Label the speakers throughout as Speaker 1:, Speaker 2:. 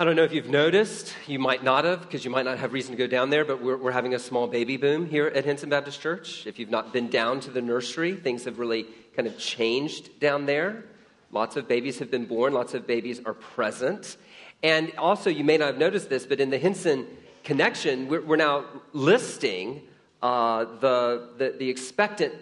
Speaker 1: I don't know if you've noticed, you might not have, because you might not have reason to go down there, but we're, we're having a small baby boom here at Hinson Baptist Church. If you've not been down to the nursery, things have really kind of changed down there. Lots of babies have been born, lots of babies are present. And also, you may not have noticed this, but in the Hinson connection, we're, we're now listing uh, the, the, the expectant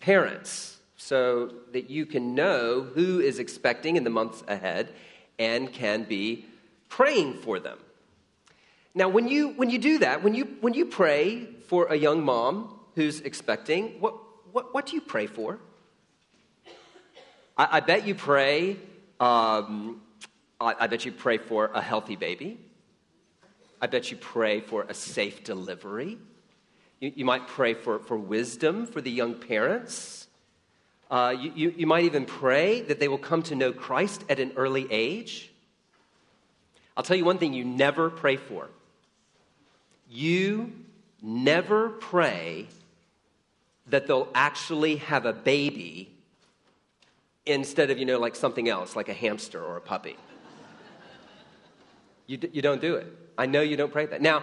Speaker 1: parents so that you can know who is expecting in the months ahead and can be praying for them. Now, when you, when you do that, when you, when you pray for a young mom who's expecting, what, what, what do you pray for? I, I bet you pray, um, I, I bet you pray for a healthy baby. I bet you pray for a safe delivery. You, you might pray for, for wisdom for the young parents. Uh, you, you, you might even pray that they will come to know Christ at an early age. I'll tell you one thing you never pray for. You never pray that they'll actually have a baby instead of, you know, like something else, like a hamster or a puppy. you, d- you don't do it. I know you don't pray that. Now,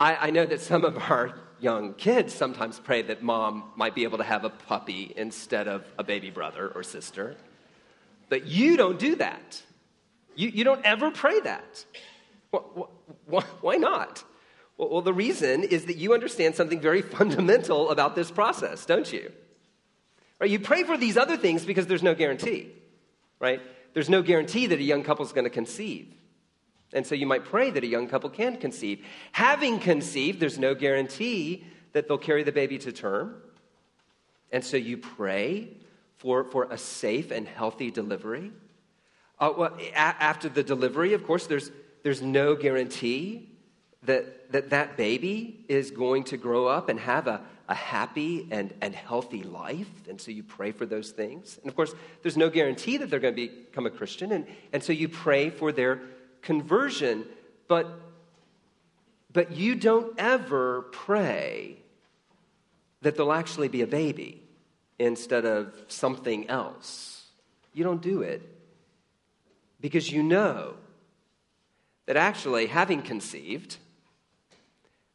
Speaker 1: I, I know that some of our young kids sometimes pray that mom might be able to have a puppy instead of a baby brother or sister. But you don't do that. You, you don't ever pray that. Why, not? Well, well, the reason is that you understand something very fundamental about this process, don't you? Right? You pray for these other things because there's no guarantee, right? There's no guarantee that a young couple is going to conceive. And so you might pray that a young couple can conceive. Having conceived, there's no guarantee that they'll carry the baby to term. And so you pray for, for a safe and healthy delivery. Uh, well, a- after the delivery, of course, there's, there's no guarantee that, that that baby is going to grow up and have a, a happy and, and healthy life. And so you pray for those things. And of course, there's no guarantee that they're going to become a Christian. And, and so you pray for their conversion. But, but you don't ever pray that they'll actually be a baby instead of something else. You don't do it because you know that actually, having conceived,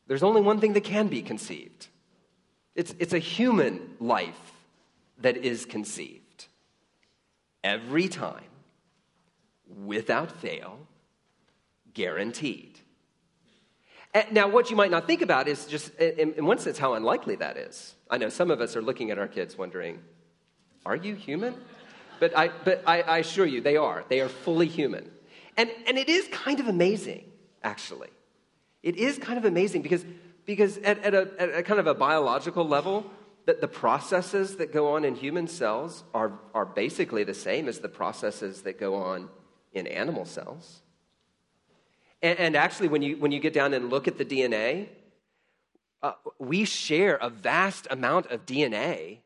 Speaker 1: there's only one thing that can be conceived it's, it's a human life that is conceived. Every time, without fail, guaranteed. And now, what you might not think about is just, in, in one sense, how unlikely that is. I know some of us are looking at our kids wondering, are you human? But I, but I, I assure you, they are. They are fully human. And, and it is kind of amazing, actually. It is kind of amazing because, because at, at, a, at a kind of a biological level, that the processes that go on in human cells are, are basically the same as the processes that go on in animal cells. And, and actually, when you, when you get down and look at the DNA, uh, we share a vast amount of DNA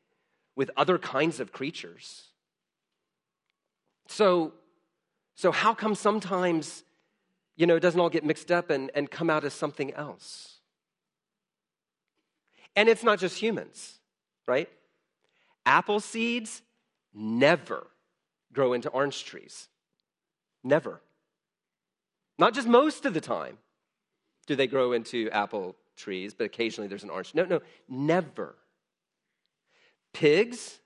Speaker 1: with other kinds of creatures. So, so how come sometimes, you know, it doesn't all get mixed up and, and come out as something else? And it's not just humans, right? Apple seeds never grow into orange trees. Never. Not just most of the time do they grow into apple trees, but occasionally there's an orange. No, no, never. Pigs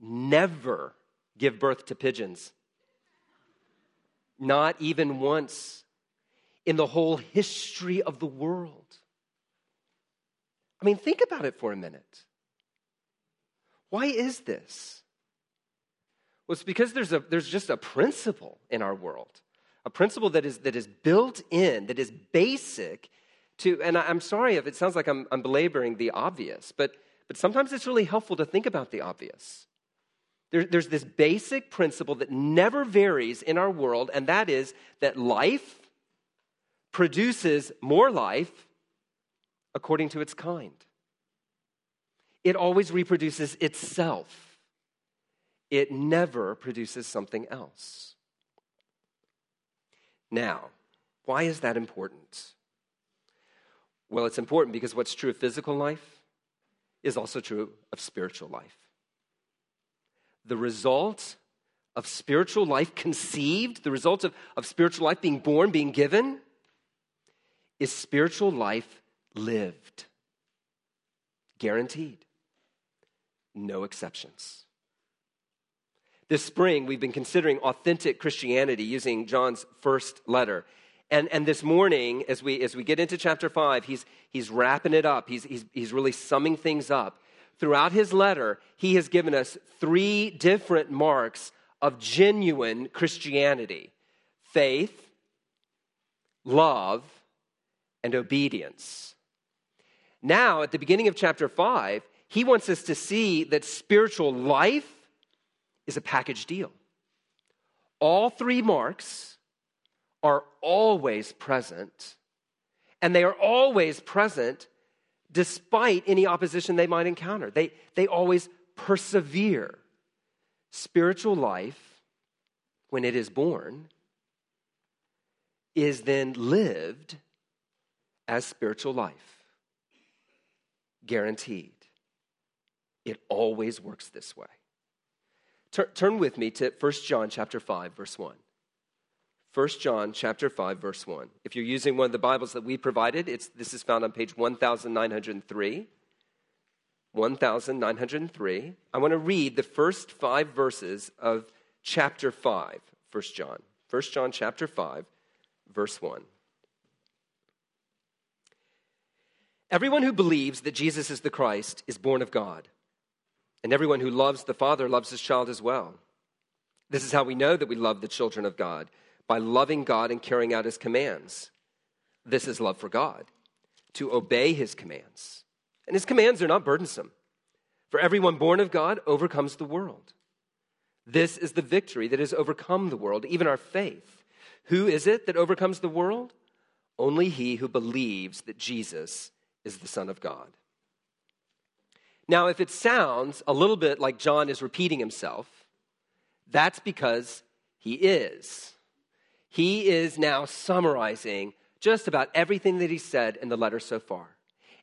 Speaker 1: never give birth to pigeons. Not even once in the whole history of the world. I mean, think about it for a minute. Why is this? Well, it's because there's, a, there's just a principle in our world, a principle that is, that is built in, that is basic to, and I'm sorry if it sounds like I'm, I'm belaboring the obvious, but, but sometimes it's really helpful to think about the obvious. There, there's this basic principle that never varies in our world, and that is that life produces more life according to its kind. It always reproduces itself, it never produces something else. Now, why is that important? Well, it's important because what's true of physical life is also true of spiritual life. The result of spiritual life conceived, the result of, of spiritual life being born, being given, is spiritual life lived. Guaranteed. No exceptions. This spring, we've been considering authentic Christianity using John's first letter. And, and this morning, as we, as we get into chapter 5, he's, he's wrapping it up. He's, he's, he's really summing things up. Throughout his letter, he has given us three different marks of genuine Christianity faith, love, and obedience. Now, at the beginning of chapter 5, he wants us to see that spiritual life is a package deal. All three marks are always present, and they are always present despite any opposition they might encounter. They, they always persevere. Spiritual life, when it is born, is then lived as spiritual life. Guaranteed. It always works this way. Tur- turn with me to 1 John chapter 5 verse 1. 1 John chapter 5 verse 1. If you're using one of the Bibles that we provided, it's, this is found on page 1903. 1903. I want to read the first 5 verses of chapter 5, 1 John. 1 John chapter 5 verse 1. Everyone who believes that Jesus is the Christ is born of God. And everyone who loves the Father loves his child as well. This is how we know that we love the children of God by loving God and carrying out his commands. This is love for God, to obey his commands. And his commands are not burdensome. For everyone born of God overcomes the world. This is the victory that has overcome the world, even our faith. Who is it that overcomes the world? Only he who believes that Jesus is the Son of God. Now, if it sounds a little bit like John is repeating himself, that's because he is. He is now summarizing just about everything that he said in the letter so far.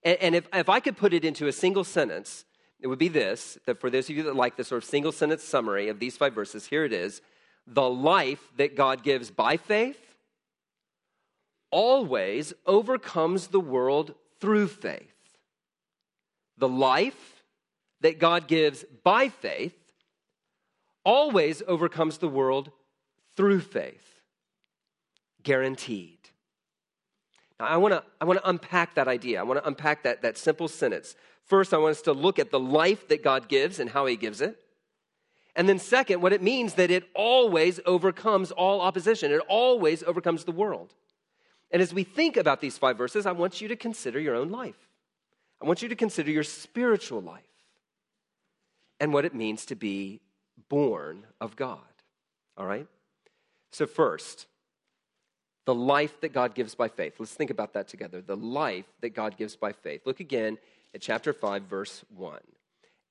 Speaker 1: And, and if, if I could put it into a single sentence, it would be this that for those of you that like the sort of single sentence summary of these five verses, here it is the life that God gives by faith always overcomes the world through faith. The life that God gives by faith always overcomes the world through faith. Guaranteed. Now, I want to I wanna unpack that idea. I want to unpack that, that simple sentence. First, I want us to look at the life that God gives and how He gives it. And then, second, what it means that it always overcomes all opposition, it always overcomes the world. And as we think about these five verses, I want you to consider your own life. I want you to consider your spiritual life and what it means to be born of God. All right? So, first, the life that God gives by faith. Let's think about that together. The life that God gives by faith. Look again at chapter 5, verse 1.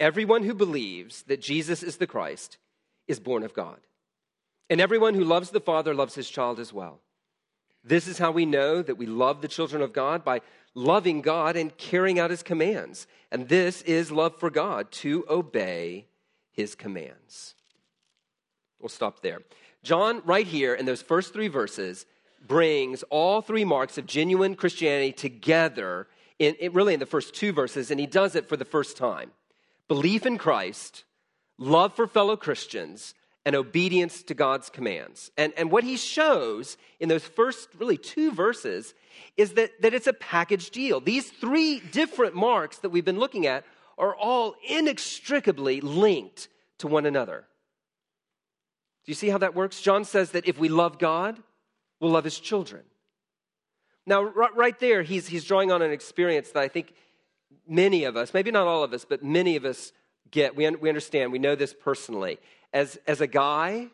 Speaker 1: Everyone who believes that Jesus is the Christ is born of God. And everyone who loves the Father loves his child as well. This is how we know that we love the children of God by loving God and carrying out his commands. And this is love for God, to obey his commands. We'll stop there. John, right here in those first three verses, brings all three marks of genuine Christianity together, in, in, really in the first two verses, and he does it for the first time belief in Christ, love for fellow Christians, and obedience to God's commands. And, and what he shows in those first, really, two verses is that, that it's a package deal. These three different marks that we've been looking at are all inextricably linked to one another. Do you see how that works? John says that if we love God, we'll love his children. Now, right there, he's, he's drawing on an experience that I think many of us, maybe not all of us, but many of us get. We, we understand, we know this personally as, as a guy,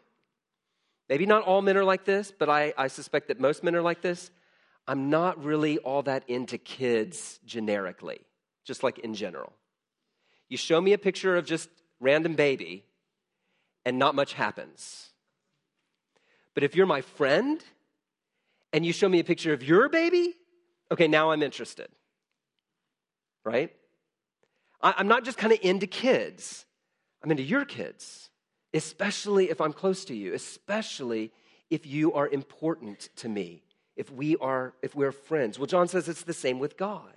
Speaker 1: maybe not all men are like this, but I, I suspect that most men are like this. I'm not really all that into kids generically, just like in general. You show me a picture of just random baby, and not much happens. But if you're my friend and you show me a picture of your baby, okay, now I'm interested. Right? I'm not just kind of into kids, I'm into your kids especially if I'm close to you, especially if you are important to me, if we are if we're friends. Well, John says it's the same with God.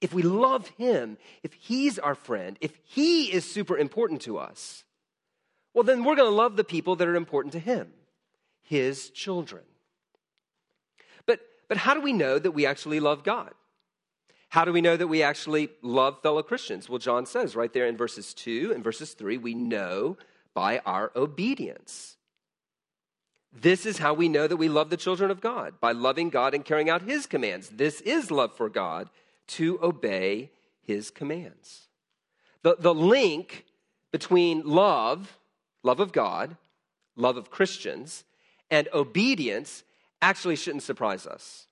Speaker 1: If we love him, if he's our friend, if he is super important to us, well then we're going to love the people that are important to him, his children. But how do we know that we actually love God? How do we know that we actually love fellow Christians? Well, John says right there in verses 2 and verses 3, we know by our obedience. This is how we know that we love the children of God, by loving God and carrying out his commands. This is love for God, to obey his commands. The, the link between love, love of God, love of Christians, and obedience actually shouldn't surprise us.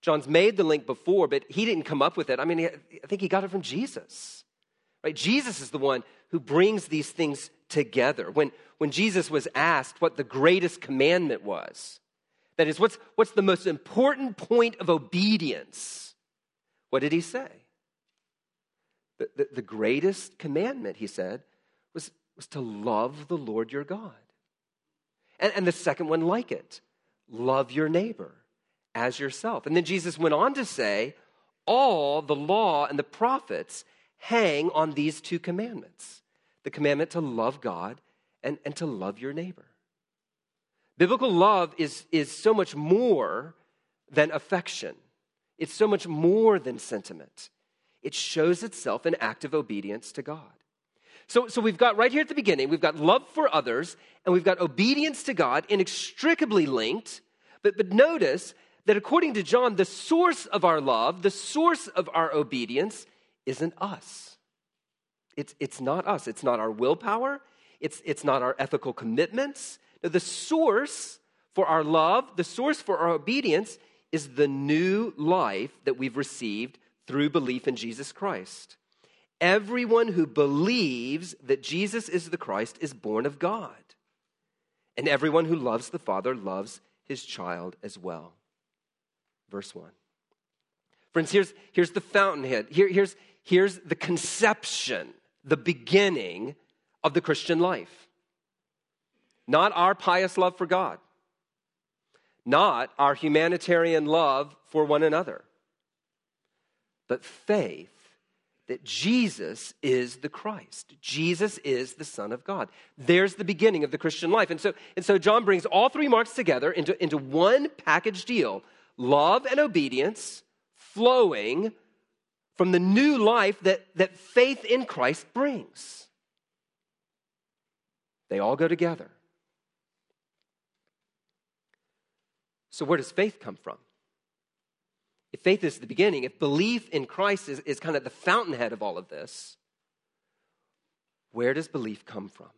Speaker 1: John's made the link before, but he didn't come up with it. I mean, I think he got it from Jesus. Right? Jesus is the one who brings these things together. When, when Jesus was asked what the greatest commandment was, that is, what's, what's the most important point of obedience? What did he say? The, the, the greatest commandment, he said, was, was to love the Lord your God. And, and the second one, like it, love your neighbor as yourself. And then Jesus went on to say, all the law and the prophets hang on these two commandments the commandment to love God and, and to love your neighbor. Biblical love is, is so much more than affection, it's so much more than sentiment. It shows itself in active obedience to God. So, so we've got right here at the beginning, we've got love for others and we've got obedience to God inextricably linked. But, but notice that according to John, the source of our love, the source of our obedience, isn't us. It's, it's not us. It's not our willpower. It's, it's not our ethical commitments. No, the source for our love, the source for our obedience, is the new life that we've received through belief in Jesus Christ. Everyone who believes that Jesus is the Christ is born of God. And everyone who loves the Father loves his child as well. Verse 1. Friends, here's, here's the fountainhead. Here, here's, here's the conception, the beginning of the Christian life. Not our pious love for God, not our humanitarian love for one another, but faith that Jesus is the Christ. Jesus is the Son of God. There's the beginning of the Christian life. And so, and so John brings all three marks together into, into one package deal love and obedience flowing from the new life that, that faith in Christ brings. They all go together. So, where does faith come from? If faith is the beginning, if belief in Christ is, is kind of the fountainhead of all of this, where does belief come from?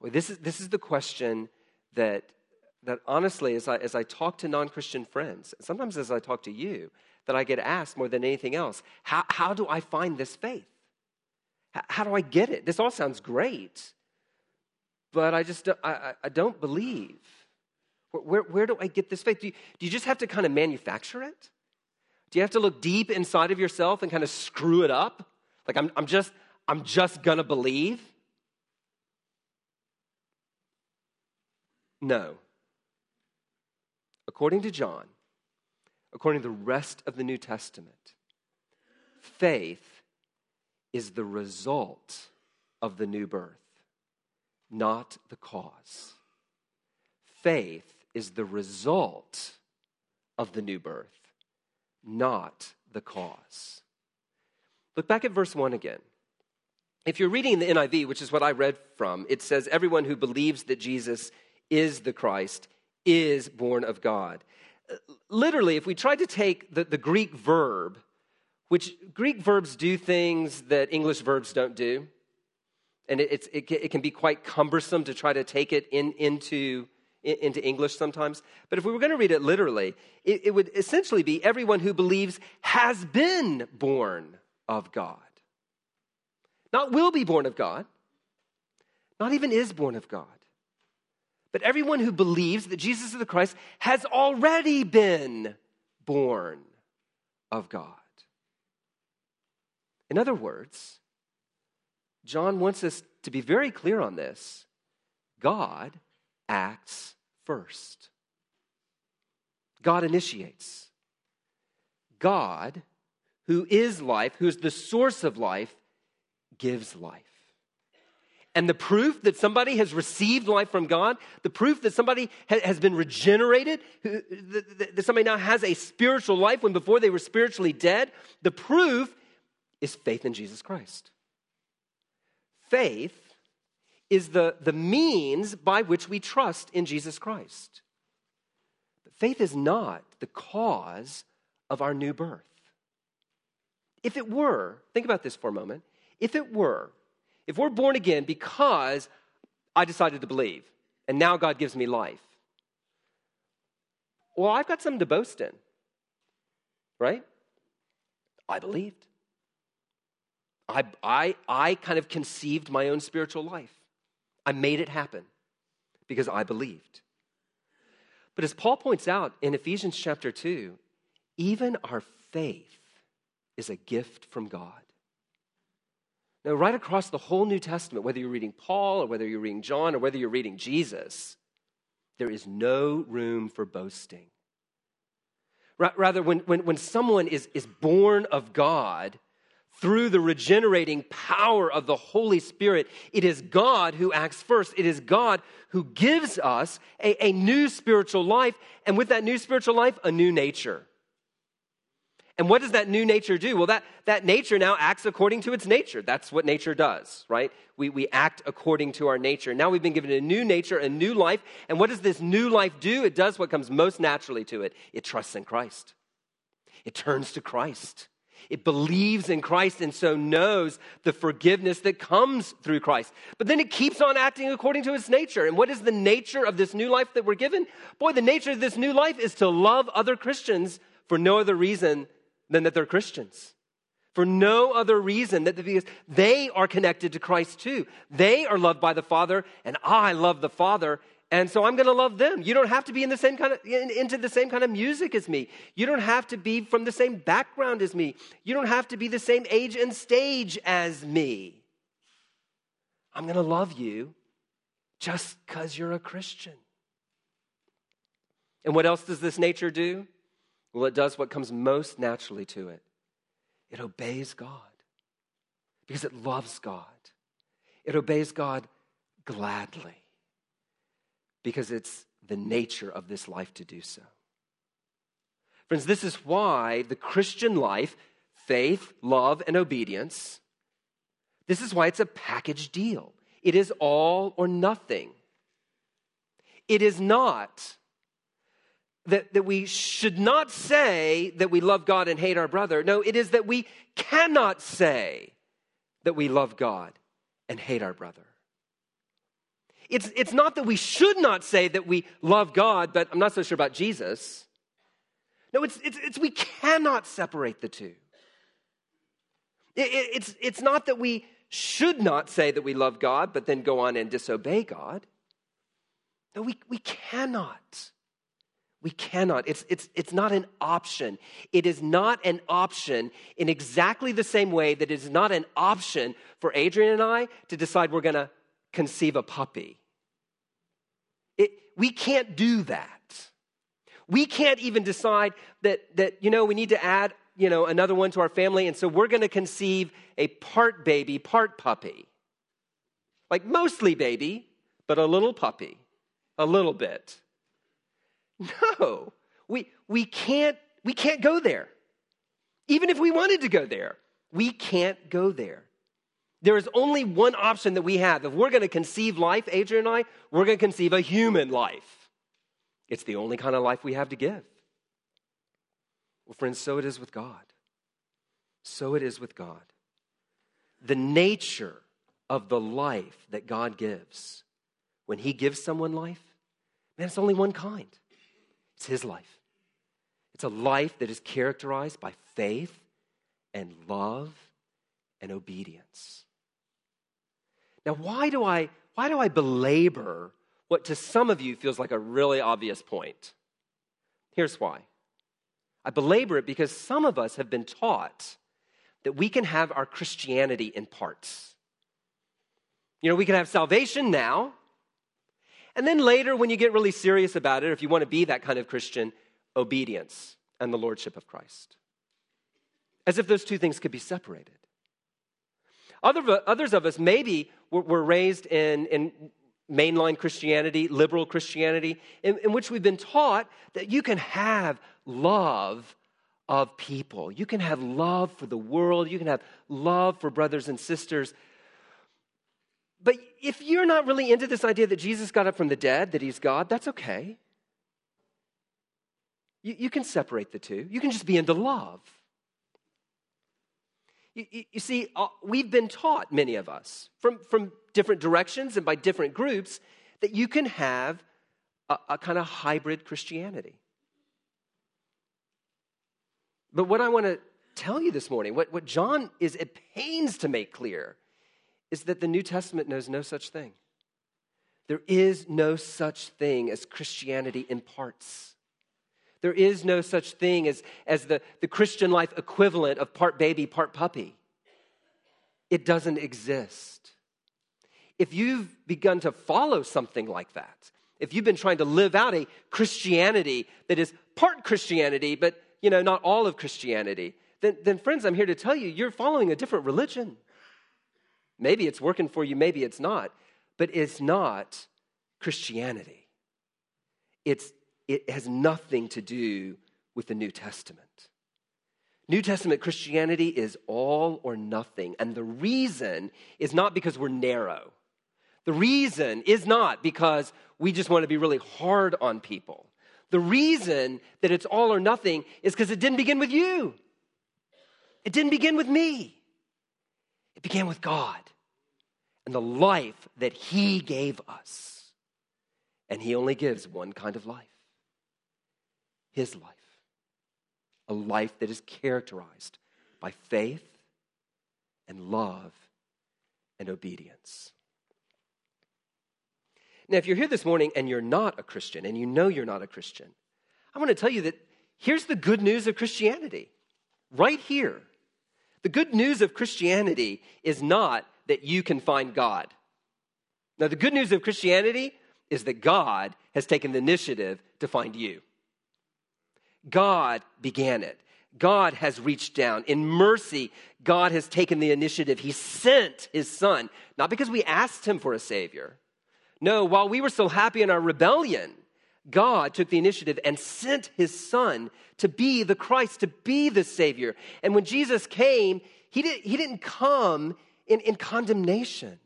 Speaker 1: Well, this is, this is the question that, that honestly, as I, as I talk to non Christian friends, sometimes as I talk to you, that I get asked more than anything else how, how do I find this faith? How, how do I get it? This all sounds great, but I just I, I don't believe. Where, where, do I get this faith? Do you, do you just have to kind of manufacture it? Do you have to look deep inside of yourself and kind of screw it up? Like I'm, I'm just I'm just gonna believe? No. According to John, according to the rest of the New Testament, faith is the result of the new birth, not the cause. Faith is the result of the new birth, not the cause. Look back at verse 1 again. If you're reading the NIV, which is what I read from, it says, Everyone who believes that Jesus is the Christ is born of God uh, literally, if we tried to take the, the Greek verb, which Greek verbs do things that English verbs don't do, and it, it, it can be quite cumbersome to try to take it in, into, into English sometimes. But if we were going to read it literally, it, it would essentially be everyone who believes has been born of God. Not will be born of God, not even is born of God. But everyone who believes that Jesus is the Christ has already been born of God. In other words, John wants us to be very clear on this God acts first. God initiates. God, who is life, who is the source of life, gives life. And the proof that somebody has received life from God, the proof that somebody has been regenerated, that somebody now has a spiritual life when before they were spiritually dead, the proof is faith in Jesus Christ. Faith is the, the means by which we trust in Jesus Christ. But faith is not the cause of our new birth. If it were, think about this for a moment. If it were, if we're born again because I decided to believe and now God gives me life, well, I've got something to boast in, right? I believed. I, I, I kind of conceived my own spiritual life. I made it happen because I believed. But as Paul points out in Ephesians chapter 2, even our faith is a gift from God. Now, right across the whole New Testament, whether you're reading Paul or whether you're reading John or whether you're reading Jesus, there is no room for boasting. Rather, when, when, when someone is, is born of God, through the regenerating power of the Holy Spirit, it is God who acts first. It is God who gives us a, a, new spiritual life, and with that new spiritual life, a new nature. And what does that new nature do? Well, that, that nature now acts according to its nature. That's what nature does, right? We, we act according to our nature. Now we've been given a new nature, a new life. And what does this new life do? It does what comes most naturally to it it trusts in Christ, it turns to Christ. It believes in Christ and so knows the forgiveness that comes through Christ. But then it keeps on acting according to its nature. And what is the nature of this new life that we're given? Boy, the nature of this new life is to love other Christians for no other reason than that they're Christians. For no other reason that because they are connected to Christ too. They are loved by the Father, and I love the Father, and so I'm going to love them. You don't have to be in the same kind of in, into the same kind of music as me. You don't have to be from the same background as me. You don't have to be the same age and stage as me. I'm going to love you just cuz you're a Christian. And what else does this nature do? Well, it does what comes most naturally to it. It obeys God because it loves God. It obeys God gladly because it's the nature of this life to do so. Friends, this is why the Christian life, faith, love, and obedience, this is why it's a package deal. It is all or nothing. It is not that, that we should not say that we love God and hate our brother. No, it is that we cannot say that we love God and hate our brother. It's, it's not that we should not say that we love God, but I'm not so sure about Jesus. No, it's, it's, it's we cannot separate the two. It, it, it's, it's not that we should not say that we love God, but then go on and disobey God. No, we, we cannot. We cannot. It's, it's, it's not an option. It is not an option in exactly the same way that it is not an option for Adrian and I to decide we're going to conceive a puppy. It, we can't do that. We can't even decide that, that, you know, we need to add, you know, another one to our family, and so we're going to conceive a part baby, part puppy. Like mostly baby, but a little puppy, a little bit. No, we, we, can't, we can't go there. Even if we wanted to go there, we can't go there. There is only one option that we have. If we're going to conceive life, Adrian and I, we're going to conceive a human life. It's the only kind of life we have to give. Well, friends, so it is with God. So it is with God. The nature of the life that God gives, when He gives someone life, man, it's only one kind it's His life. It's a life that is characterized by faith and love and obedience. Now, why do I, why do I belabor what to some of you feels like a really obvious point? Here's why. I belabor it because some of us have been taught that we can have our Christianity in parts. You know, we can have salvation now. And then later, when you get really serious about it, if you want to be that kind of Christian, obedience and the lordship of Christ. As if those two things could be separated. Other, others of us maybe were, were raised in, in mainline Christianity, liberal Christianity, in, in which we've been taught that you can have love of people. You can have love for the world. You can have love for brothers and sisters. But if you're not really into this idea that Jesus got up from the dead, that he's God, that's okay. You, you can separate the two. You can just be into love. You, you, you see, uh, we've been taught, many of us, from, from different directions and by different groups, that you can have a, a kind of hybrid Christianity. But what I want to tell you this morning, what, what John is at pains to make clear, is that the New Testament knows no such thing. There is no such thing as Christianity in parts. There is no such thing as, as the, the Christian life equivalent of part baby, part puppy. It doesn't exist. If you've begun to follow something like that, if you've been trying to live out a Christianity that is part Christianity, but you know, not all of Christianity, then, then friends, I'm here to tell you, you're following a different religion. Maybe it's working for you, maybe it's not, but it's not Christianity. It's, it has nothing to do with the New Testament. New Testament Christianity is all or nothing. And the reason is not because we're narrow. The reason is not because we just want to be really hard on people. The reason that it's all or nothing is because it didn't begin with you. It didn't begin with me. It began with God and the life that He gave us. And He only gives one kind of life His life. A life that is characterized by faith and love and obedience. Now, if you're here this morning and you're not a Christian and you know you're not a Christian, I want to tell you that here's the good news of Christianity right here. The good news of Christianity is not that you can find God. Now, the good news of Christianity is that God has taken the initiative to find you. God began it. God has reached down. In mercy, God has taken the initiative. He sent his son, not because we asked him for a savior, no, while we were still happy in our rebellion, God took the initiative and sent his son to be the Christ, to be the Savior. And when Jesus came, he, did, he didn't come in, in condemnation.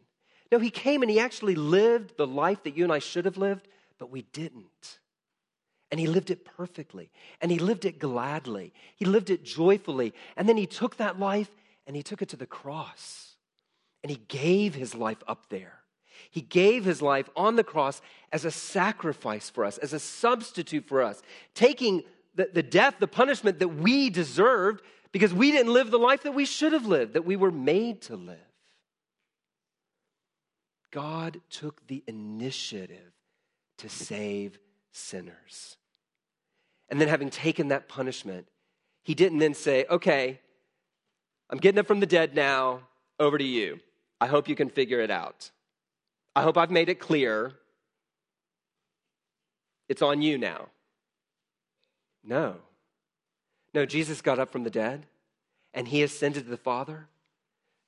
Speaker 1: No, he came and he actually lived the life that you and I should have lived, but we didn't. And he lived it perfectly. And he lived it gladly. He lived it joyfully. And then he took that life and he took it to the cross. And he gave his life up there. He gave his life on the cross as a sacrifice for us, as a substitute for us, taking the, the death, the punishment that we deserved because we didn't live the life that we should have lived, that we were made to live. God took the initiative to save sinners. And then, having taken that punishment, he didn't then say, Okay, I'm getting up from the dead now, over to you. I hope you can figure it out. I hope I've made it clear. It's on you now. No. No, Jesus got up from the dead and he ascended to the Father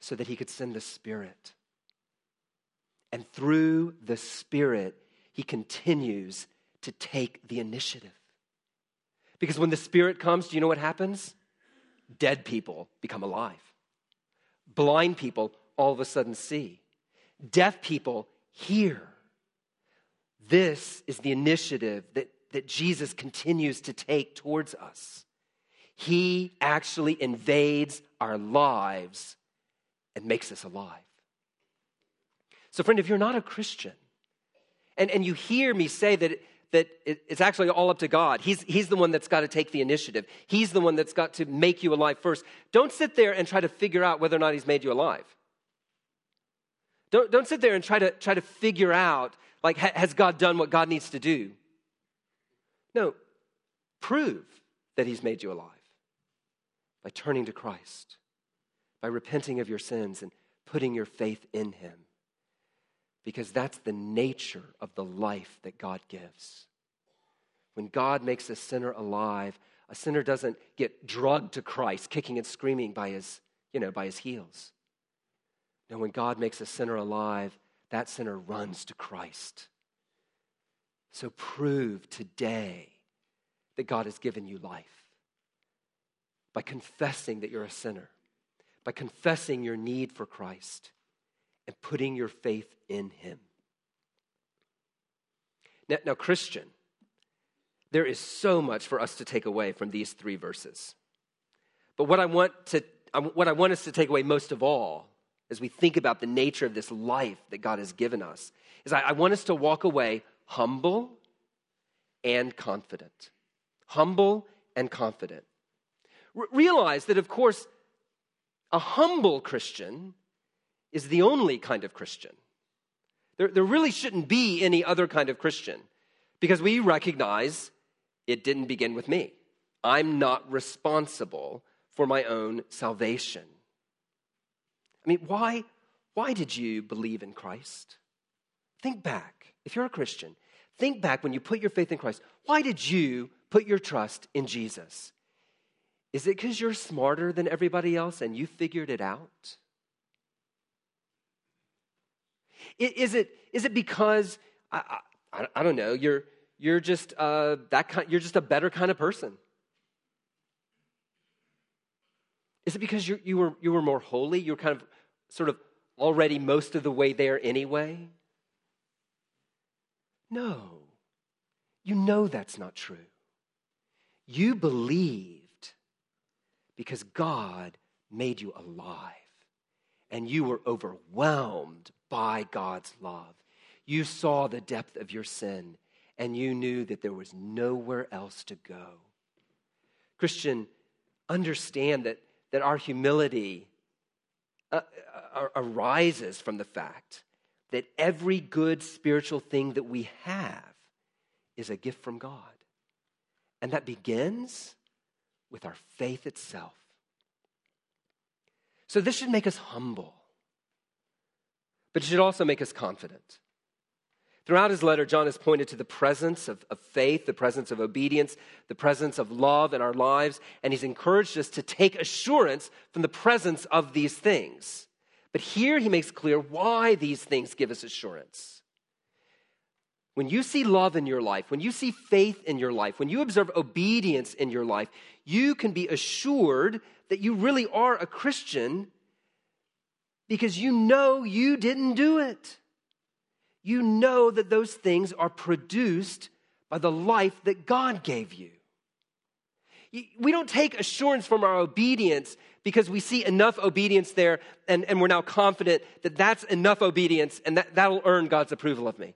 Speaker 1: so that he could send the Spirit. And through the Spirit, he continues to take the initiative. Because when the Spirit comes, do you know what happens? Dead people become alive. Blind people all of a sudden see. Deaf people hear. This is the initiative that, that Jesus continues to take towards us. He actually invades our lives and makes us alive. So, friend, if you're not a Christian, and, and you hear me say that, that it's actually all up to God, he's, he's the one that's got to take the initiative, He's the one that's got to make you alive first. Don't sit there and try to figure out whether or not He's made you alive. Don't, don't sit there and try to, try to figure out, like, ha, has God done what God needs to do? No, prove that He's made you alive by turning to Christ, by repenting of your sins and putting your faith in Him. Because that's the nature of the life that God gives. When God makes a sinner alive, a sinner doesn't get drugged to Christ, kicking and screaming by his, you know, by his heels. No, when God makes a sinner alive, that sinner runs to Christ. So prove today that God has given you life by confessing that you're a sinner, by confessing your need for Christ, and putting your faith in Him. Now, now, Christian, there is so much for us to take away from these three verses. But what I want to what I want us to take away most of all as we think about the nature of this life that God has given us is I, I want us to walk away humble and confident. Humble and confident. R- realize that, of course, a humble Christian is the only kind of Christian. There, there really shouldn't be any other kind of Christian because we recognize it didn't begin with me. I'm not responsible for my own salvation. I mean, why, why did you believe in Christ? Think back. If you're a Christian, think back when you put your faith in Christ. Why did you put your trust in Jesus? Is it because you're smarter than everybody else and you figured it out? Is it, is it because, I, I, I don't know, you're, you're, just, uh, that kind, you're just a better kind of person? Is it because you, you, were, you were more holy? You were kind of sort of already most of the way there anyway? No. You know that's not true. You believed because God made you alive and you were overwhelmed by God's love. You saw the depth of your sin and you knew that there was nowhere else to go. Christian, understand that that our humility uh, uh, arises from the fact that every good spiritual thing that we have is a gift from God. And that begins with our faith itself. So this should make us humble, but it should also make us confident. Throughout his letter, John has pointed to the presence of, of, faith, the presence of obedience, the presence of love in our lives, and he's encouraged us to take assurance from the presence of these things. But here he makes clear why these things give us assurance. When you see love in your life, when you see faith in your life, when you observe obedience in your life, you can be assured that you really are a Christian because you know you didn't do it you know that those things are produced by the life that God gave you. We don't take assurance from our obedience because we see enough obedience there and, and we're now confident that that's enough obedience and that, that'll earn God's approval of me.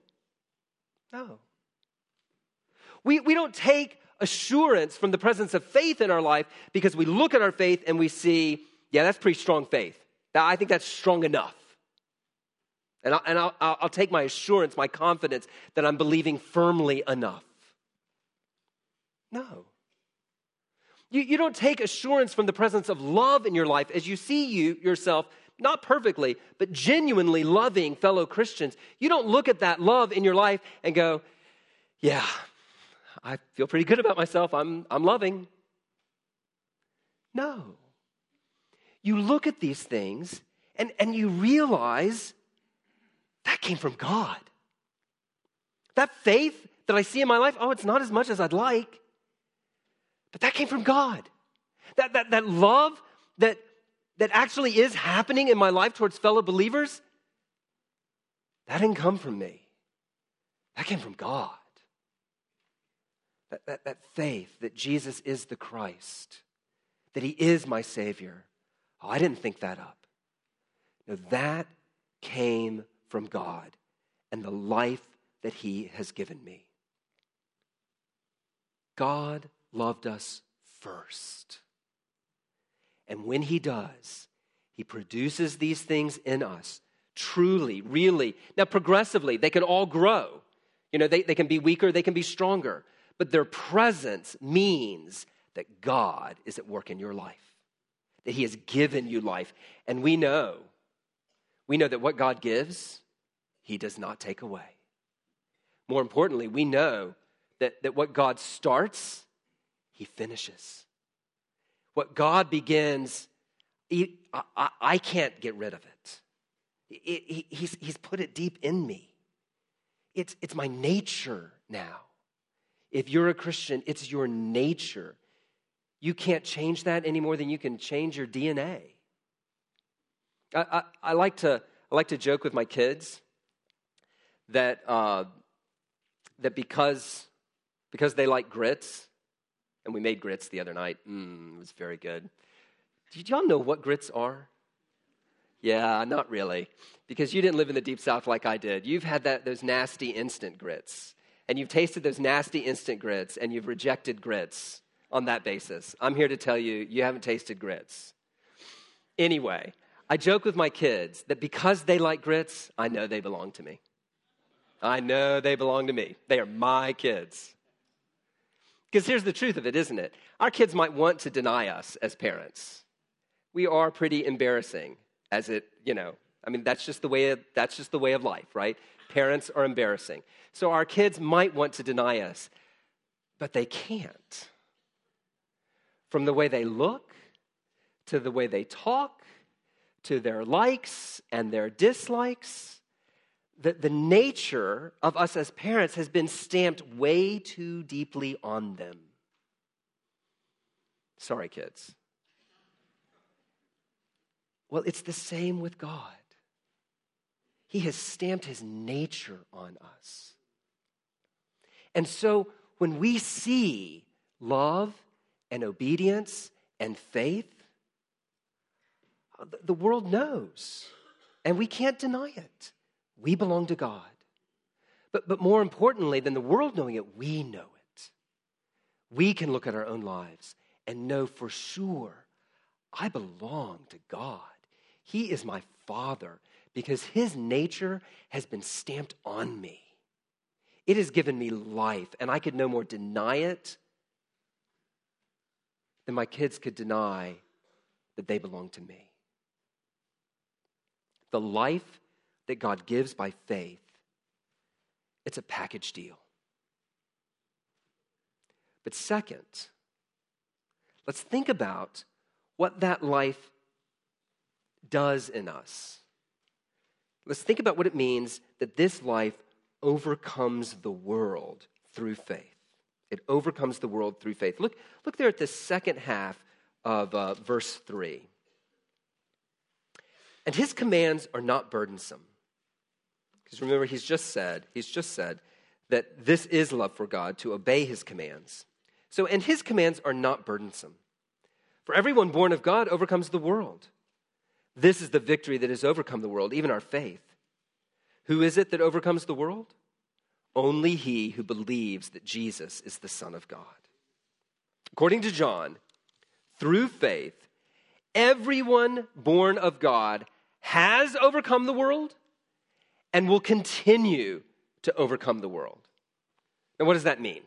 Speaker 1: No. We, we don't take assurance from the presence of faith in our life because we look at our faith and we see, yeah, that's pretty strong faith. I think that's strong enough. And, I'll, and I'll, I'll take my assurance, my confidence that I'm believing firmly enough. No. You, you don't take assurance from the presence of love in your life as you see you yourself, not perfectly, but genuinely loving fellow Christians. You don't look at that love in your life and go, yeah, I feel pretty good about myself. I'm, I'm loving. No. You look at these things and, and you realize that came from God. That faith that I see in my life, oh, it's not as much as I'd like, but that came from God. That, that, that love that, that actually is happening in my life towards fellow believers, that didn't come from me. That came from God. That, that, that faith that Jesus is the Christ, that He is my Savior. Oh, I didn't think that up. That came from God and the life that He has given me. God loved us first. And when He does, He produces these things in us truly, really. Now, progressively, they can all grow. You know, they, they can be weaker, they can be stronger, but their presence means that God is at work in your life, that He has given you life. And we know, we know that what God gives he does not take away. More importantly, we know that, that what God starts, he finishes. What God begins, he, I, I, can't get rid of it. it he's, he's put it deep in me. It's, it's my nature now. If you're a Christian, it's your nature. You can't change that any more than you can change your DNA. I, I, I like, to, I like to joke with my kids that, uh, that because, because they like grits, and we made grits the other night, mm, it was very good. Did y'all know what grits are? Yeah, not really, because you didn't live in the deep south like I did. You've had that, those nasty instant grits, and you've tasted those nasty instant grits, and you've rejected grits on that basis. I'm here to tell you, you haven't tasted grits. Anyway, I joke with my kids that because they like grits, I know they belong to me. I know they belong to me. They are my kids. Because here's the truth of it, isn't it? Our kids might want to deny us as parents. We are pretty embarrassing as it, you know, I mean, that's just the way of, that's just the way of life, right? Parents are embarrassing. So our kids might want to deny us, but they can't. From the way they look, to the way they talk, to their likes and their dislikes, the, the nature of us as parents has been stamped way too deeply on them. Sorry, kids. Well, it's the same with God. He has stamped his nature on us. And so when we see love and obedience and faith, the world knows, and we can't deny it. We belong to God. But, but more importantly than the world knowing it, we know it. We can look at our own lives and know for sure I belong to God. He is my Father because His nature has been stamped on me. It has given me life, and I could no more deny it than my kids could deny that they belong to me. The life that God gives by faith, it's a package deal. But second, let's think about what that life does in us. Let's think about what it means that this life overcomes the world through faith. It overcomes the world through faith. Look, look there at the second half of uh, verse 3. And his commands are not burdensome. Because remember, he's just said, he's just said that this is love for God to obey his commands. So, and his commands are not burdensome. For everyone born of God overcomes the world. This is the victory that has overcome the world, even our faith. Who is it that overcomes the world? Only he who believes that Jesus is the Son of God. According to John, through faith, everyone born of God has overcome the world and will continue to overcome the world. Now, what does that mean?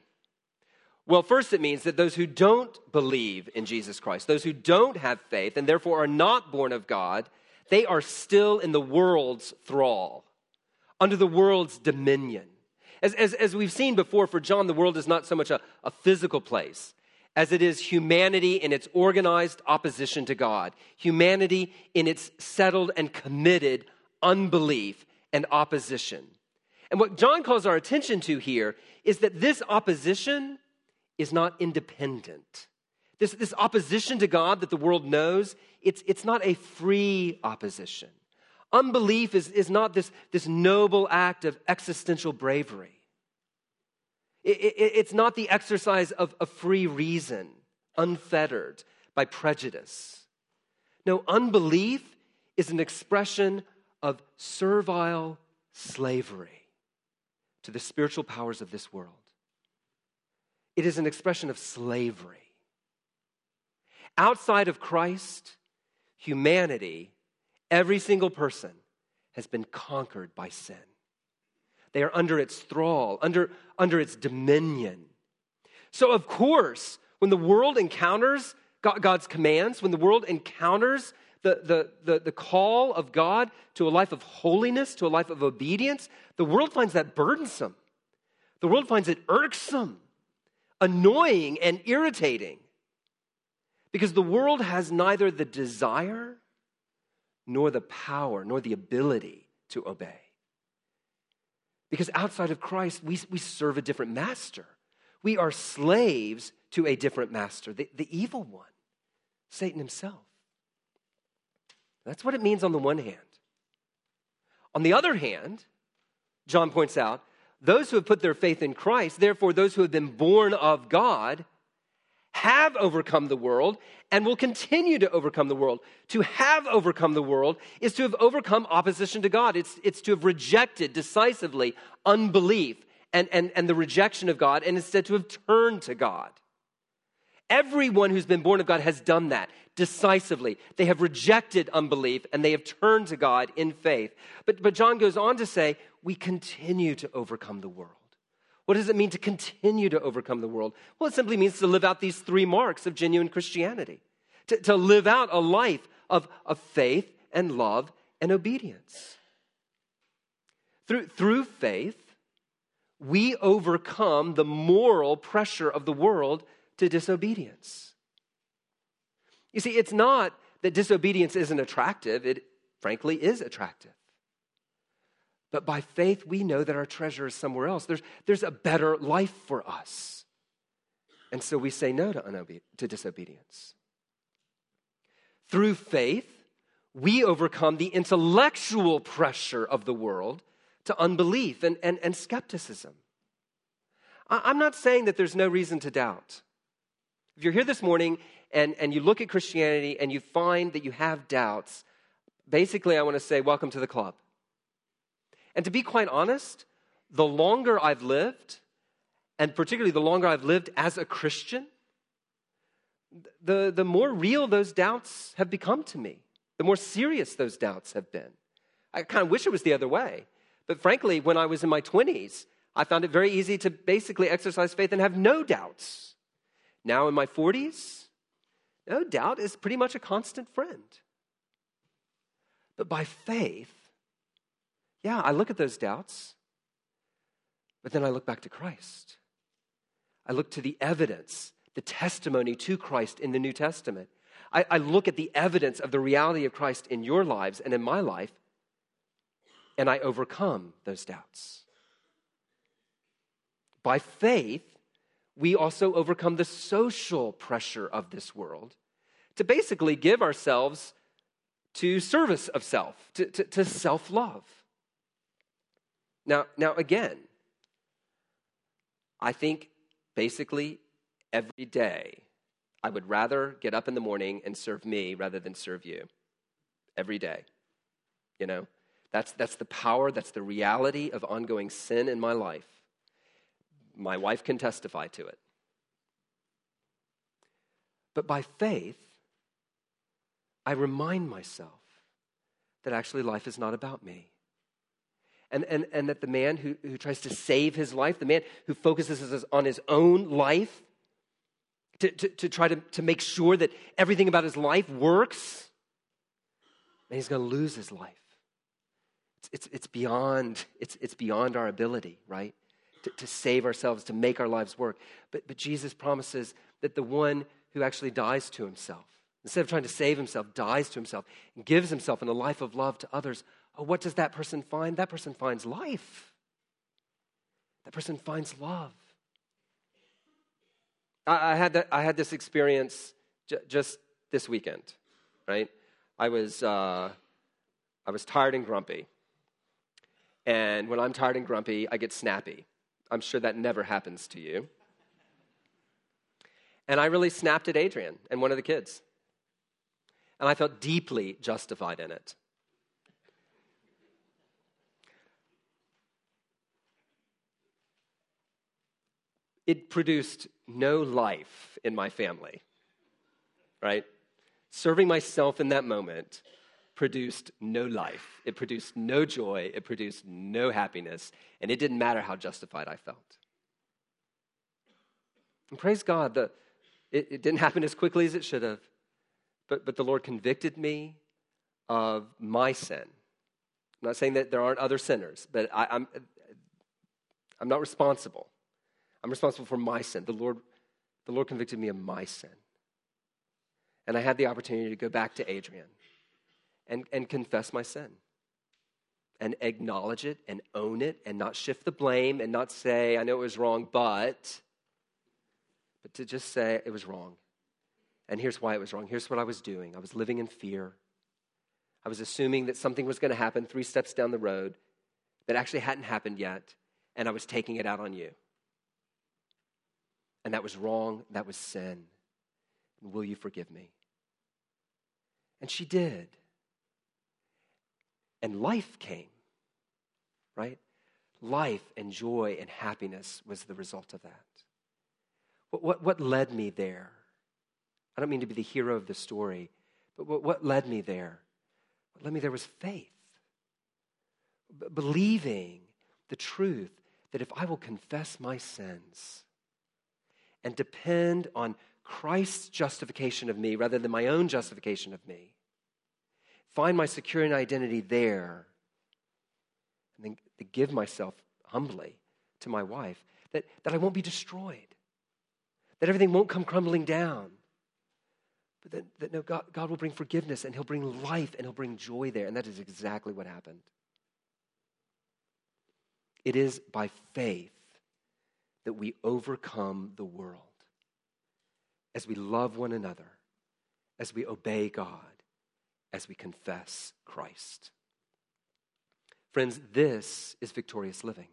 Speaker 1: Well, first, it means that those who don't believe in Jesus Christ, those who don't have faith and therefore are not born of God, they are still in the world's thrall, under the world's dominion. As, as, as we've seen before, for John, the world is not so much a, a physical place as it is humanity in its organized opposition to God, humanity in its settled and committed unbelief and opposition. And what John calls our attention to here is that this opposition is not independent. This, this opposition to God that the world knows, it's, it's not a free opposition. Unbelief is, is not this, this noble act of existential bravery. It, it, it's not the exercise of a free reason, unfettered by prejudice. No, unbelief is an expression of servile slavery to the spiritual powers of this world. It is an expression of slavery. Outside of Christ, humanity, every single person, has been conquered by sin. They are under its thrall, under, under its dominion. So, of course, when the world encounters God's commands, when the world encounters the, the, the, the call of God to a life of holiness, to a life of obedience, the world finds that burdensome. The world finds it irksome, annoying, and irritating. Because the world has neither the desire nor the power nor the ability to obey. Because outside of Christ, we, we serve a different master. We are slaves to a different master, the, the evil one, Satan himself. That's what it means on the one hand. On the other hand, John points out, those who have put their faith in Christ, therefore, those who have been born of God, have overcome the world and will continue to overcome the world. To have overcome the world is to have overcome opposition to God, it's, it's to have rejected decisively unbelief and, and, and the rejection of God, and instead to have turned to God. Everyone who's been born of God has done that decisively. They have rejected unbelief and they have turned to God in faith. But, but John goes on to say, we continue to overcome the world. What does it mean to continue to overcome the world? Well, it simply means to live out these three marks of genuine Christianity, to, to live out a life of, of faith and love and obedience. Through, through faith, we overcome the moral pressure of the world to disobedience. You see, it's not that disobedience isn't attractive, it frankly is attractive. But by faith, we know that our treasure is somewhere else. There's, there's a better life for us. And so we say no to, unobe- to disobedience. Through faith, we overcome the intellectual pressure of the world to unbelief and, and, and skepticism. I'm not saying that there's no reason to doubt. If you're here this morning and, and you look at Christianity and you find that you have doubts, basically, I want to say, welcome to the club. And to be quite honest, the longer I've lived, and particularly the longer I've lived as a Christian, the, the more real those doubts have become to me, the more serious those doubts have been. I kind of wish it was the other way. But frankly, when I was in my 20s, I found it very easy to basically exercise faith and have no doubts. Now in my 40s, no doubt is pretty much a constant friend. But by faith, yeah, I look at those doubts, but then I look back to Christ. I look to the evidence, the testimony to Christ in the New Testament. I, I, look at the evidence of the reality of Christ in your lives and in my life, and I overcome those doubts. By faith, we also overcome the social pressure of this world to basically give ourselves to service of self, to, to, to self love. Now, now again, I think basically every day I would rather get up in the morning and serve me rather than serve you. Every day. You know? That's, that's the power, that's the reality of ongoing sin in my life. My wife can testify to it. But by faith, I remind myself that actually life is not about me and, and, and that the man who, who tries to save his life, the man who focuses on his own life to, to, to try to, to make sure that everything about his life works, and he's going to lose his life. It's, it's, it's, beyond, it's, it's beyond our ability, right? To, to save ourselves, to make our lives work. But, but Jesus promises that the one who actually dies to himself, instead of trying to save himself, dies to himself and gives himself in a life of love to others what does that person find? That person finds life. That person finds love. I, I had, that, I had this experience j- just this weekend, right? I was, uh, I was tired and grumpy. And when I'm tired and grumpy, I get snappy. I'm sure that never happens to you. And I really snapped at Adrian and one of the kids. And I felt deeply justified in it. It produced no life in my family, right? Serving myself in that moment produced no life. It produced no joy. It produced no happiness. And it didn't matter how justified I felt. And praise God, the, it, it didn't happen as quickly as it should have. But, but the Lord convicted me of my sin. I'm not saying that there aren't other sinners, but I, I'm, I'm not responsible. I'm responsible for my sin. The Lord, the Lord convicted me of my sin. And I had the opportunity to go back to Adrian and, and confess my sin and acknowledge it and own it and not shift the blame and not say, I know it was wrong, but, but to just say it was wrong. And here's why it was wrong. Here's what I was doing I was living in fear. I was assuming that something was going to happen three steps down the road that actually hadn't happened yet, and I was taking it out on you. And that was wrong. That was sin. Will you forgive me? And she did. And life came, right? Life and joy and happiness was the result of that. What, what, what led me there? I don't mean to be the hero of the story, but what, what led me there? What led me there was faith. B- believing the truth that if I will confess my sins and depend on Christ's justification of me rather than my own justification of me, find my security and identity there, and then to give myself humbly to my wife, that, that I won't be destroyed, that everything won't come crumbling down. But that, that no, God, God will bring forgiveness and He'll bring life and He'll bring joy there. And that is exactly what happened. It is by faith that we overcome the world as we love one another, as we obey God, as we confess Christ. Friends, this is victorious living.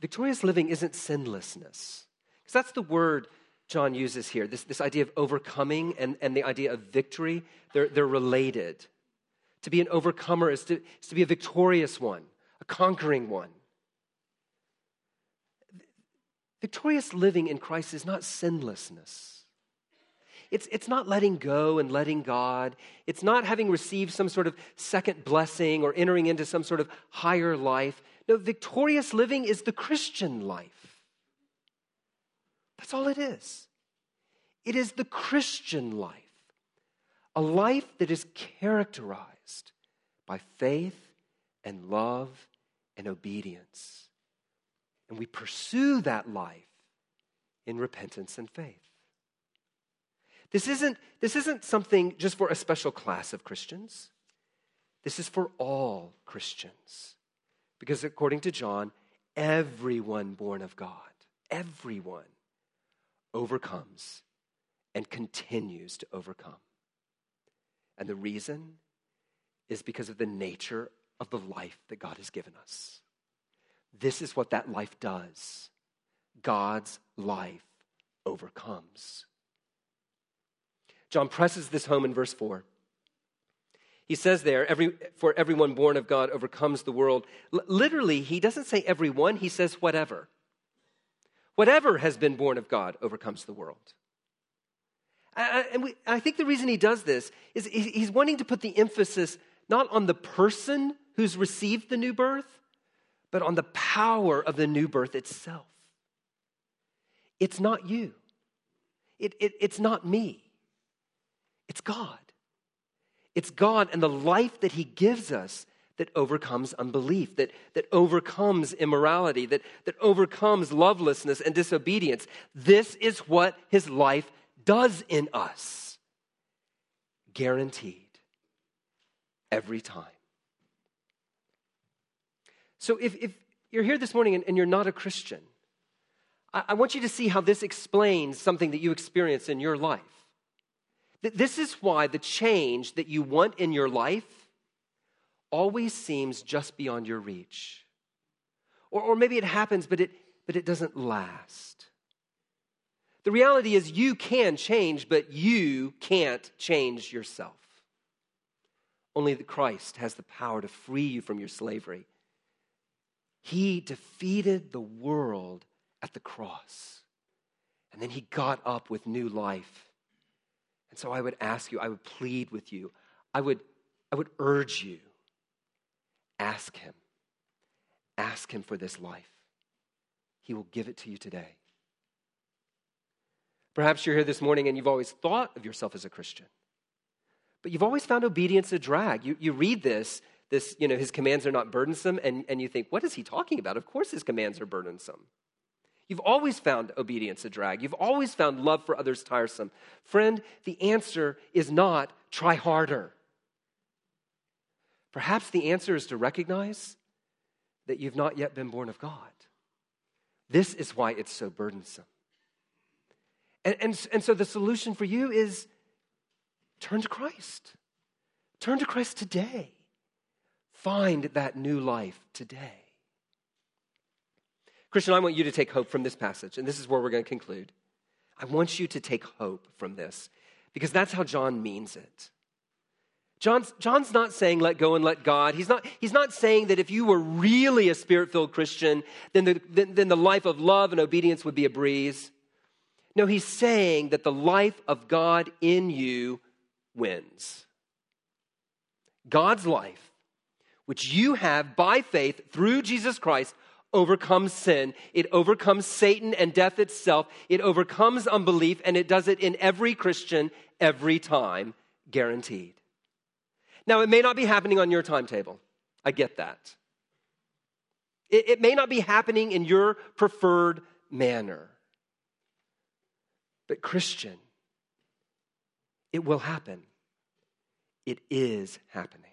Speaker 1: Victorious living isn't sinlessness, because that's the word John uses here this, this idea of overcoming and, and the idea of victory. They're, they're related. To be an overcomer is to, is to be a victorious one a conquering one. Victorious living in Christ is not sinlessness. It's, it's not letting go and letting God. It's not having received some sort of second blessing or entering into some sort of higher life. No, victorious living is the Christian life. That's all it is. It is the Christian life, a life that is characterized by faith and love and obedience. And we pursue that life in repentance and faith. This isn't, this isn't something just for a special class of Christians. This is for all Christians. Because according to John, everyone born of God, everyone overcomes and continues to overcome. And the reason is because of the nature of the life that God has given us. This is what that life does God's life overcomes. John presses this home in verse 4. He says there, every, for everyone born of God overcomes the world. L- literally, he doesn't say everyone, he says whatever. Whatever has been born of God overcomes the world. I, and we, I think the reason he does this is he's wanting to put the emphasis not on the person who's received the new birth, but on the power of the new birth itself. It's not you, it, it, it's not me, it's God. It's God and the life that He gives us that overcomes unbelief, that, that overcomes immorality, that, that overcomes lovelessness and disobedience. This is what His life does in us. Guaranteed. Every time. So if, if you're here this morning and, and you're not a Christian, I, I want you to see how this explains something that you experience in your life. That This is why the change that you want in your life always seems just beyond your reach. Or, or maybe it happens, but it, but it doesn't last. The reality is, you can change, but you can't change yourself. Only the Christ has the power to free you from your slavery he defeated the world at the cross. And then he got up with new life. And so I would ask you, I would plead with you, I would, I would urge you, ask him. Ask him for this life. He will give it to you today. Perhaps you're here this morning and you've always thought of yourself as a Christian. But you've always found obedience a drag. You, you read this, this, you know, his commands are not burdensome, and, and you think, what is he talking about? Of course his commands are burdensome. You've always found obedience a drag. You've always found love for others tiresome. Friend, the answer is not try harder. Perhaps the answer is to recognize that you've not yet been born of God. This is why it's so burdensome. And, and, and so the solution for you is turn to Christ. Turn to Christ today. Find that new life today. Christian, I want you to take hope from this passage, and this is where we're going to conclude. I want you to take hope from this because that's how John means it. John's, John's not saying let go and let God. He's not, he's not saying that if you were really a spirit filled Christian, then the, then, then the life of love and obedience would be a breeze. No, he's saying that the life of God in you wins. God's life, which you have by faith through Jesus Christ, overcomes sin. It overcomes Satan and death itself. It overcomes unbelief, and it does it in every Christian every time, guaranteed. Now, it may not be happening on your timetable. I get that. It, it may not be happening in your preferred manner. But, Christian, it will happen. It is happening.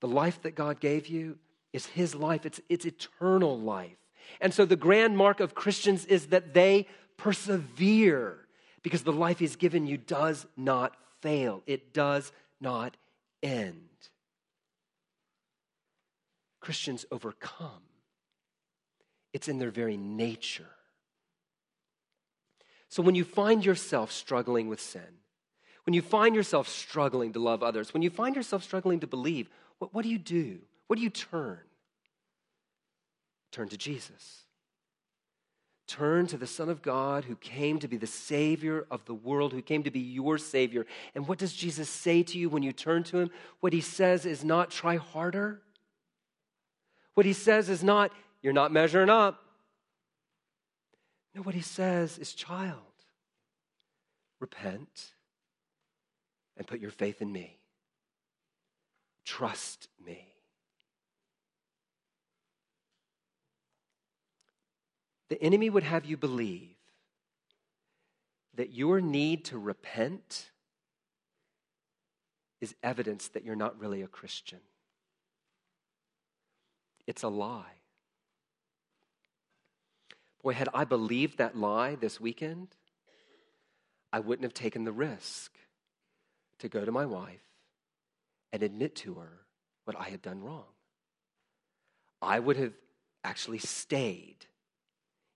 Speaker 1: The life that God gave you is His life, it's, it's eternal life. And so, the grand mark of Christians is that they persevere because the life He's given you does not fail, it does not end. Christians overcome, it's in their very nature. So when you find yourself struggling with sin, when you find yourself struggling to love others, when you find yourself struggling to believe, what, what do you do? What do you turn? Turn to Jesus. Turn to the Son of God who came to be the Savior of the world, who came to be your Savior. And what does Jesus say to you when you turn to Him? What He says is not try harder. What He says is not, you're not measuring up. No, what He says is, child, repent and put your faith in me. Trust me. The enemy would have you believe that your need to repent is evidence that you're not really a Christian. It's a lie. Boy, had I believed that lie this weekend, I wouldn't have taken the risk to go to my wife and admit to her what I had done wrong. I would have actually stayed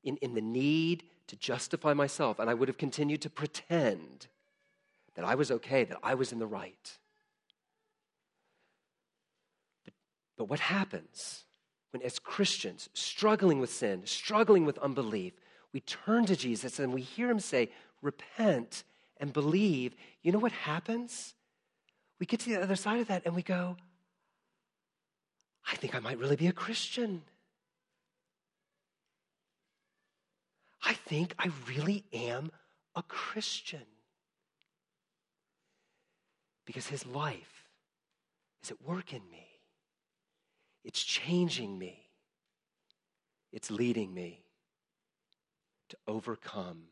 Speaker 1: in, in the need to justify myself, and I would have continued to pretend that I was okay, that I was in the right. But, but what happens when, as Christians, struggling with sin, struggling with unbelief, we turn to Jesus and we hear him say, Repent and believe? You know what happens? We get to the other side of that and we go, I think I might really be a Christian. I think I really am a Christian. Because his life is at work in me, it's changing me, it's leading me to overcome,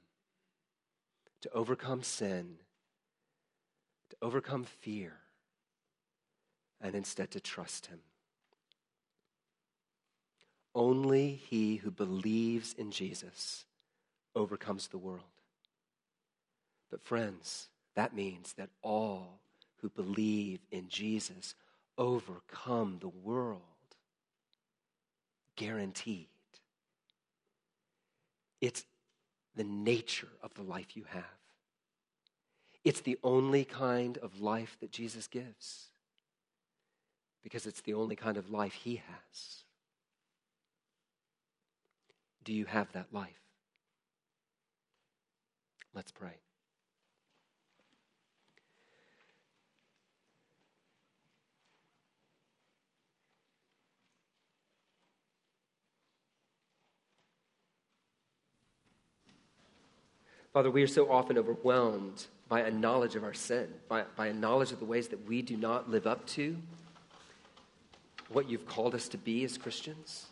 Speaker 1: to overcome sin, to overcome fear, and instead to trust him. Only he who believes in Jesus overcomes the world. But, friends, that means that all who believe in Jesus overcome the world. Guaranteed. It's the nature of the life you have. It's the only kind of life that Jesus gives because it's the only kind of life he has. Do you have that life? Let's pray. Father, we are so often overwhelmed by a knowledge of our sin, by, by a knowledge of the ways that we do not live up to what you've called us to be as Christians.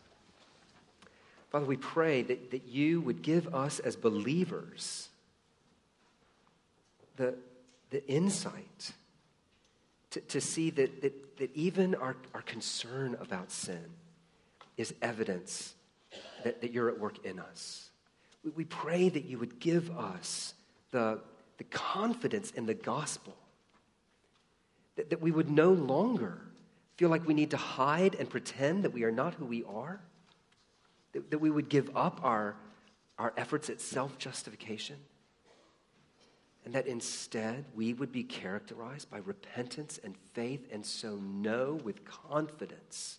Speaker 1: Father, we pray that, that you would give us as believers the, the insight to, to see that, that, that even our, our concern about sin is evidence that, that you're at work in us. We, we pray that you would give us the, the confidence in the gospel. That, that we would no longer feel like we need to hide and pretend that we are not who we are. That, that we would give up our, our efforts at self justification. And that instead we would be characterized by repentance and faith, and so know with confidence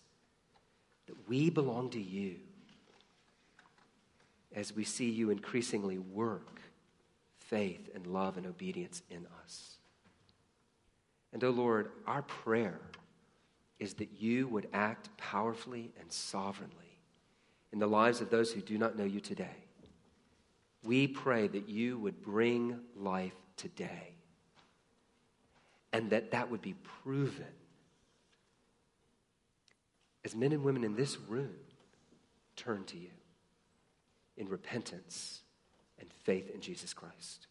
Speaker 1: that we belong to you as we see you increasingly work faith and love and obedience in us. And, oh Lord, our prayer is that you would act powerfully and sovereignly in the lives of those who do not know you today. We pray that you would bring life today and that that would be proven as men and women in this room turn to you in repentance and faith in Jesus Christ.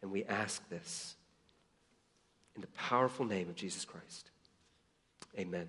Speaker 1: And we ask this in the powerful name of Jesus Christ. Amen.